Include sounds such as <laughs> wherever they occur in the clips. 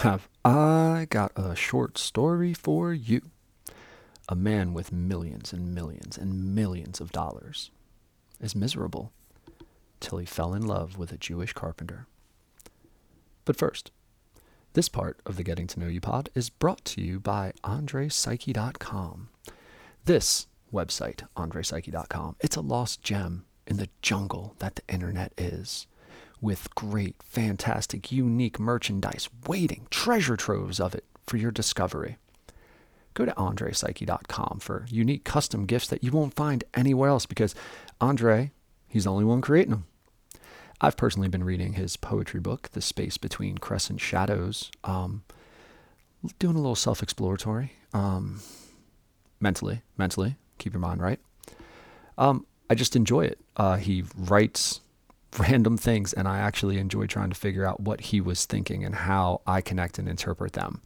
Have I got a short story for you? A man with millions and millions and millions of dollars is miserable till he fell in love with a Jewish carpenter. But first, this part of the Getting to Know You pod is brought to you by AndrePsyche.com. This website, AndrePsyche.com, it's a lost gem in the jungle that the internet is, with great, fantastic, unique merchandise waiting, treasure troves of it for your discovery. Go to AndrePsyche.com for unique custom gifts that you won't find anywhere else because Andre, he's the only one creating them. I've personally been reading his poetry book, The Space Between Crescent Shadows, um, doing a little self exploratory, um, mentally, mentally, keep your mind right. Um, I just enjoy it. Uh, he writes random things, and I actually enjoy trying to figure out what he was thinking and how I connect and interpret them.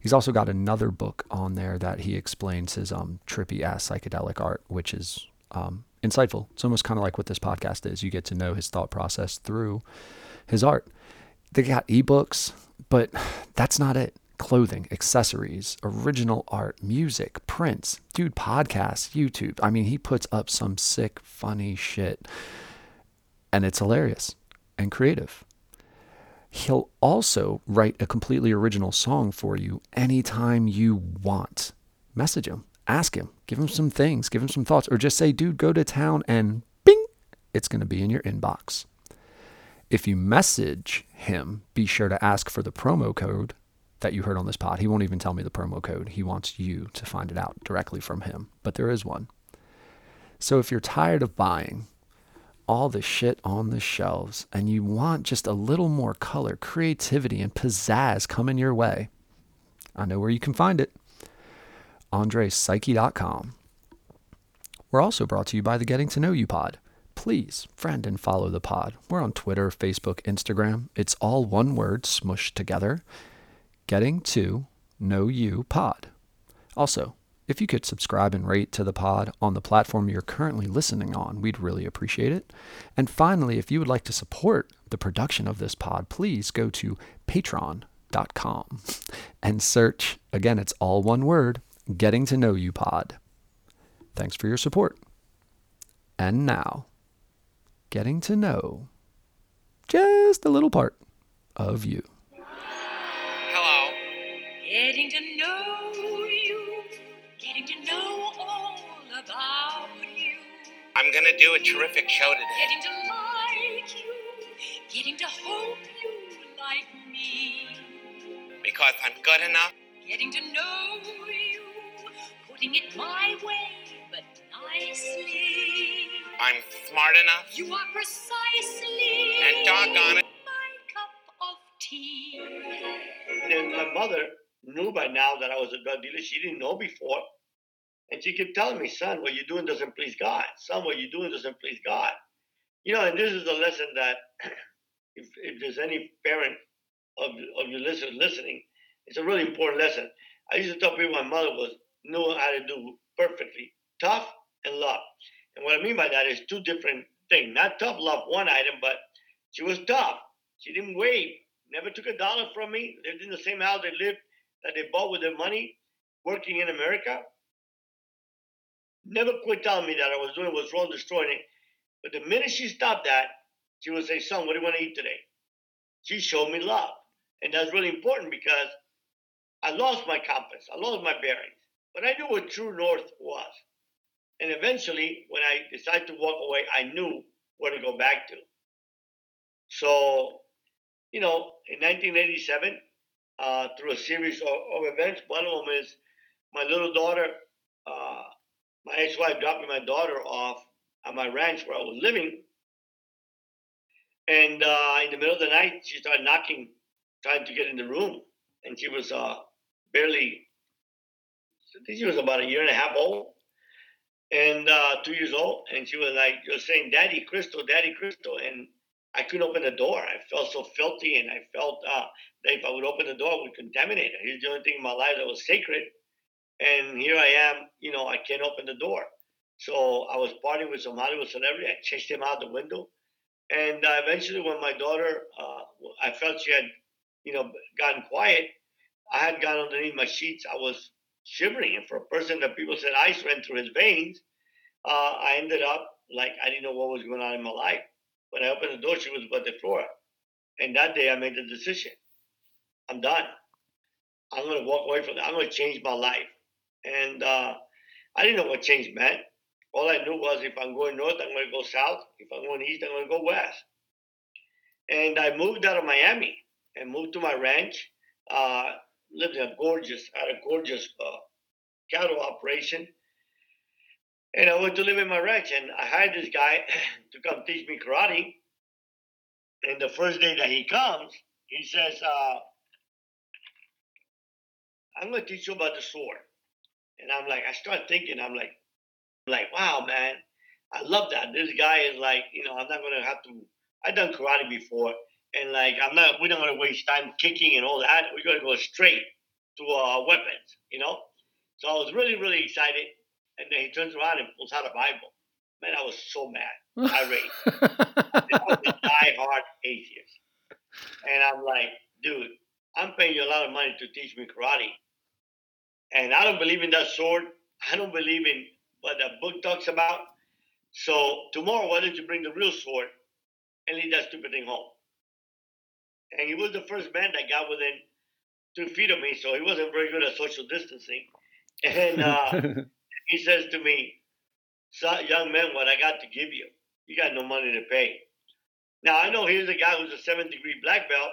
He's also got another book on there that he explains his um, trippy ass psychedelic art, which is um, insightful. It's almost kind of like what this podcast is. You get to know his thought process through his art. They got ebooks, but that's not it. Clothing, accessories, original art, music, prints, dude, podcasts, YouTube. I mean, he puts up some sick, funny shit. And it's hilarious and creative. He'll also write a completely original song for you anytime you want. Message him ask him, give him some things, give him some thoughts, or just say, dude, go to town and bing, it's going to be in your inbox. If you message him, be sure to ask for the promo code that you heard on this pod. He won't even tell me the promo code. He wants you to find it out directly from him, but there is one. So if you're tired of buying all the shit on the shelves and you want just a little more color, creativity, and pizzazz coming your way, I know where you can find it andrepsyche.com. We're also brought to you by the Getting to Know You pod. Please friend and follow the pod. We're on Twitter, Facebook, Instagram. It's all one word smushed together. Getting to Know You pod. Also, if you could subscribe and rate to the pod on the platform you're currently listening on, we'd really appreciate it. And finally, if you would like to support the production of this pod, please go to patreon.com <laughs> and search, again, it's all one word, Getting to Know You Pod. Thanks for your support. And now, getting to know just a little part of you. Hello. Getting to know I'm gonna do a terrific show today. Getting to like you, getting to hope you like me. Because I'm good enough. Getting to know you putting it my way, but nicely. I'm smart enough. You are precisely. And doggone it. My cup of tea. Then my mother knew by now that I was a drug dealer. She didn't know before. And she kept telling me, son, what you're doing doesn't please God. Son, what you're doing doesn't please God. You know, and this is a lesson that <clears throat> if, if there's any parent of, of your listeners listening, it's a really important lesson. I used to tell people my mother was knew how to do perfectly tough and love. And what I mean by that is two different things. Not tough love, one item, but she was tough. She didn't wave, never took a dollar from me. Lived in the same house they lived that they bought with their money, working in America. Never quit telling me that I was doing was wrong, destroying it. But the minute she stopped that, she would say, Son, what do you want to eat today? She showed me love. And that's really important because I lost my compass, I lost my bearings. But I knew what true north was. And eventually, when I decided to walk away, I knew where to go back to. So, you know, in 1987, uh, through a series of, of, events, one of them is my little daughter, uh, my ex wife dropped me my daughter off at my ranch where I was living. And uh, in the middle of the night, she started knocking, trying to get in the room. And she was uh, barely I think she was about a year and a half old and uh, two years old. And she was like, just saying, Daddy Crystal, Daddy Crystal. And I couldn't open the door. I felt so filthy and I felt uh, that if I would open the door, I would contaminate her. Here's the only thing in my life that was sacred. And here I am, you know, I can't open the door. So I was partying with some Hollywood celebrity. I chased him out the window. And uh, eventually, when my daughter, uh, I felt she had you know, gotten quiet, I had gone underneath my sheets. I was shivering. And for a person that people said ice ran through his veins, uh, I ended up like I didn't know what was going on in my life. When I opened the door, she was above the floor. And that day I made the decision. I'm done. I'm going to walk away from that. I'm going to change my life. And uh, I didn't know what change meant. All I knew was if I'm going north, I'm going to go south. If I'm going east, I'm going to go west. And I moved out of Miami and moved to my ranch. Uh, lived in a gorgeous, had a gorgeous uh, cattle operation. And I went to live in my ranch, and I hired this guy <clears throat> to come teach me karate. And the first day that he comes, he says, uh, "I'm going to teach you about the sword." And I'm like, I start thinking, I'm like, like, wow, man, I love that. This guy is like, you know, I'm not to have to. I've done karate before, and like I'm not we're not gonna waste time kicking and all that. We're gonna go straight to uh, weapons, you know. So I was really really excited, and then he turns around and pulls out a Bible. Man, I was so mad, irate. <laughs> I was a die-hard atheist, and I'm like, dude, I'm paying you a lot of money to teach me karate, and I don't believe in that sword. I don't believe in what the book talks about. So tomorrow, why don't you bring the real sword and leave that stupid thing home? and he was the first man that got within two feet of me, so he wasn't very good at social distancing. And uh, <laughs> he says to me, "Young man, what I got to give you? You got no money to pay." Now I know here's a guy who's a seven degree black belt,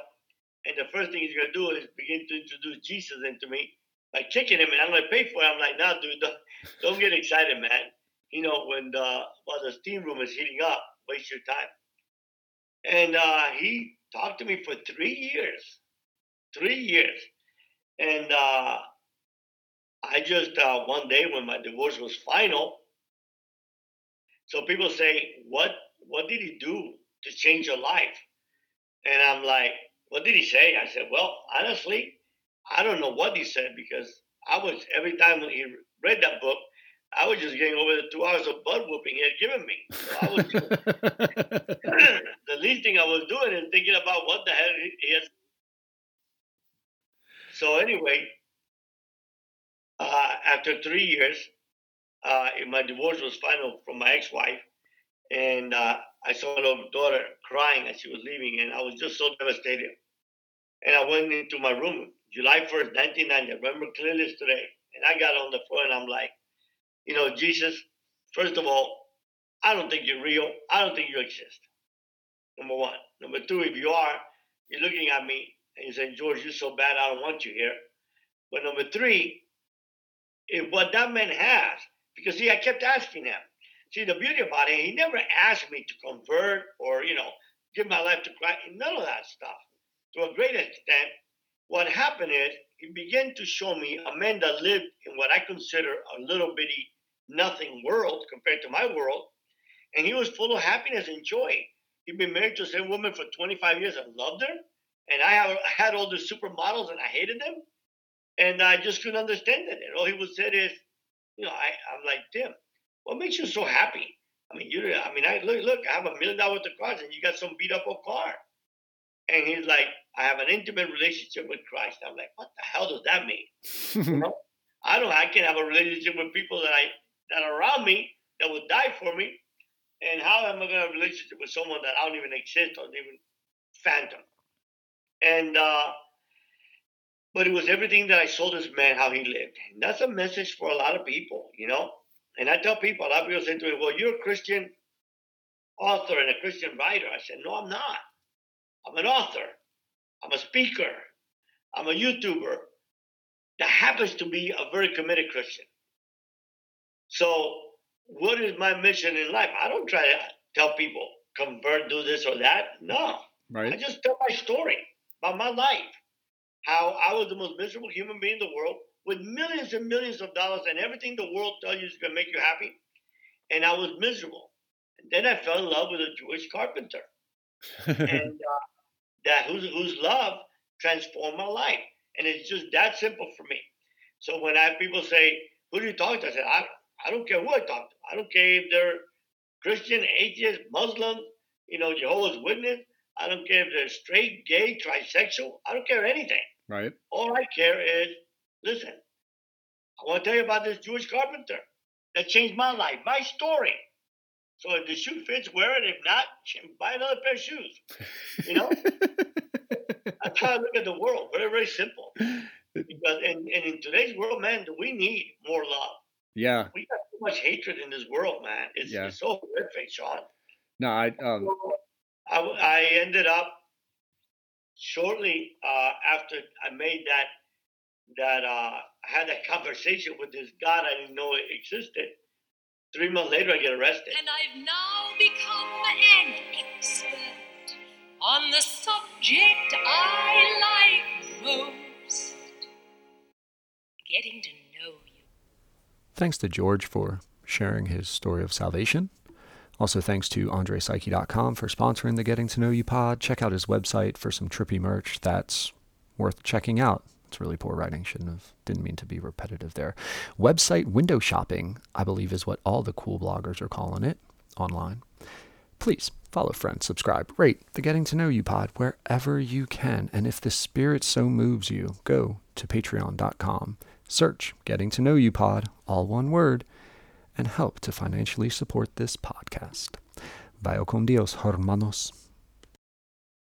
and the first thing he's gonna do is begin to introduce Jesus into me by kicking him, and I'm gonna pay for it. I'm like, "Nah, dude, don't, don't get excited, man. You know when the while the steam room is heating up, waste your time." And uh, he talked to me for three years, three years, and uh, I just uh, one day when my divorce was final. So people say, "What? What did he do to change your life?" And I'm like, "What did he say?" I said, "Well, honestly, I don't know what he said because I was every time when he read that book, I was just getting over the two hours of butt whooping he had given me. So I was <laughs> <clears throat> the least thing I was doing is thinking about what the hell he has. So anyway, uh, after three years, uh, my divorce was final from my ex-wife, and uh, I saw my daughter crying as she was leaving, and I was just so devastated. And I went into my room, July 1st, 1990. I remember clearly today. And I got on the floor and I'm like, you know, Jesus, first of all, I don't think you're real. I don't think you exist. Number one. Number two, if you are, you're looking at me and you're saying, George, you're so bad, I don't want you here. But number three, if what that man has, because see, I kept asking him. See, the beauty about it, he never asked me to convert or, you know, give my life to Christ. None of that stuff. To a great extent, what happened is he began to show me a man that lived in what I consider a little bitty nothing world compared to my world. And he was full of happiness and joy. He'd been married to the same woman for 25 years and loved her. And I, had all the supermodels and I hated them. And I just couldn't understand it. And all he would say is, you know, I, I'm like, Tim, what makes you so happy? I mean, you I mean, I look, look, I have a million dollars worth of cars and you got some beat up old car. And he's like, I have an intimate relationship with Christ. I'm like, what the hell does that mean? you <laughs> know? I don't I can have a relationship with people that I that are around me that will die for me. And how am I going to have a relationship with someone that I don't even exist or even phantom? And, uh, but it was everything that I saw this man, how he lived. And that's a message for a lot of people, you know? And I tell people, a lot of people say to me, well, you're a Christian author and a Christian writer. I said, no, I'm not. I'm an author. I'm a speaker. I'm a YouTuber that happens to be a very committed Christian. So, what is my mission in life? I don't try to tell people convert, do this or that. No, right. I just tell my story about my life, how I was the most miserable human being in the world with millions and millions of dollars and everything the world tells you is going to make you happy, and I was miserable. And then I fell in love with a Jewish carpenter, <laughs> and uh, that whose whose love transformed my life, and it's just that simple for me. So when I have people say, "Who do you talk to?" I said, "I I don't care who I talk to. I don't care if they're Christian, atheist, Muslim, you know, Jehovah's Witness. I don't care if they're straight, gay, trisexual. I don't care anything. Right. All I care is, listen, I want to tell you about this Jewish carpenter that changed my life, my story. So if the shoe fits, wear it. If not, buy another pair of shoes. You know, <laughs> that's how I look at the world. Very, very simple. Because and, and in today's world, man, do we need more love. Yeah. We got too much hatred in this world, man. It's, Yeah. it's so horrific, Sean. No, I um I, I ended up shortly uh, after I made that that uh, I had that conversation with this God I didn't know it existed. Three months later, I get arrested. And I've now become an expert on the subject I like most. Getting to know you. Thanks to George for sharing his story of salvation. Also, thanks to AndrePsyche.com for sponsoring the Getting to Know You pod. Check out his website for some trippy merch that's worth checking out. It's really poor writing. Shouldn't have, didn't mean to be repetitive there. Website window shopping, I believe, is what all the cool bloggers are calling it online. Please follow, friends, subscribe, rate the Getting to Know You pod wherever you can. And if the spirit so moves you, go to patreon.com, search Getting to Know You pod, all one word, and help to financially support this podcast. Vaya con Dios, hermanos.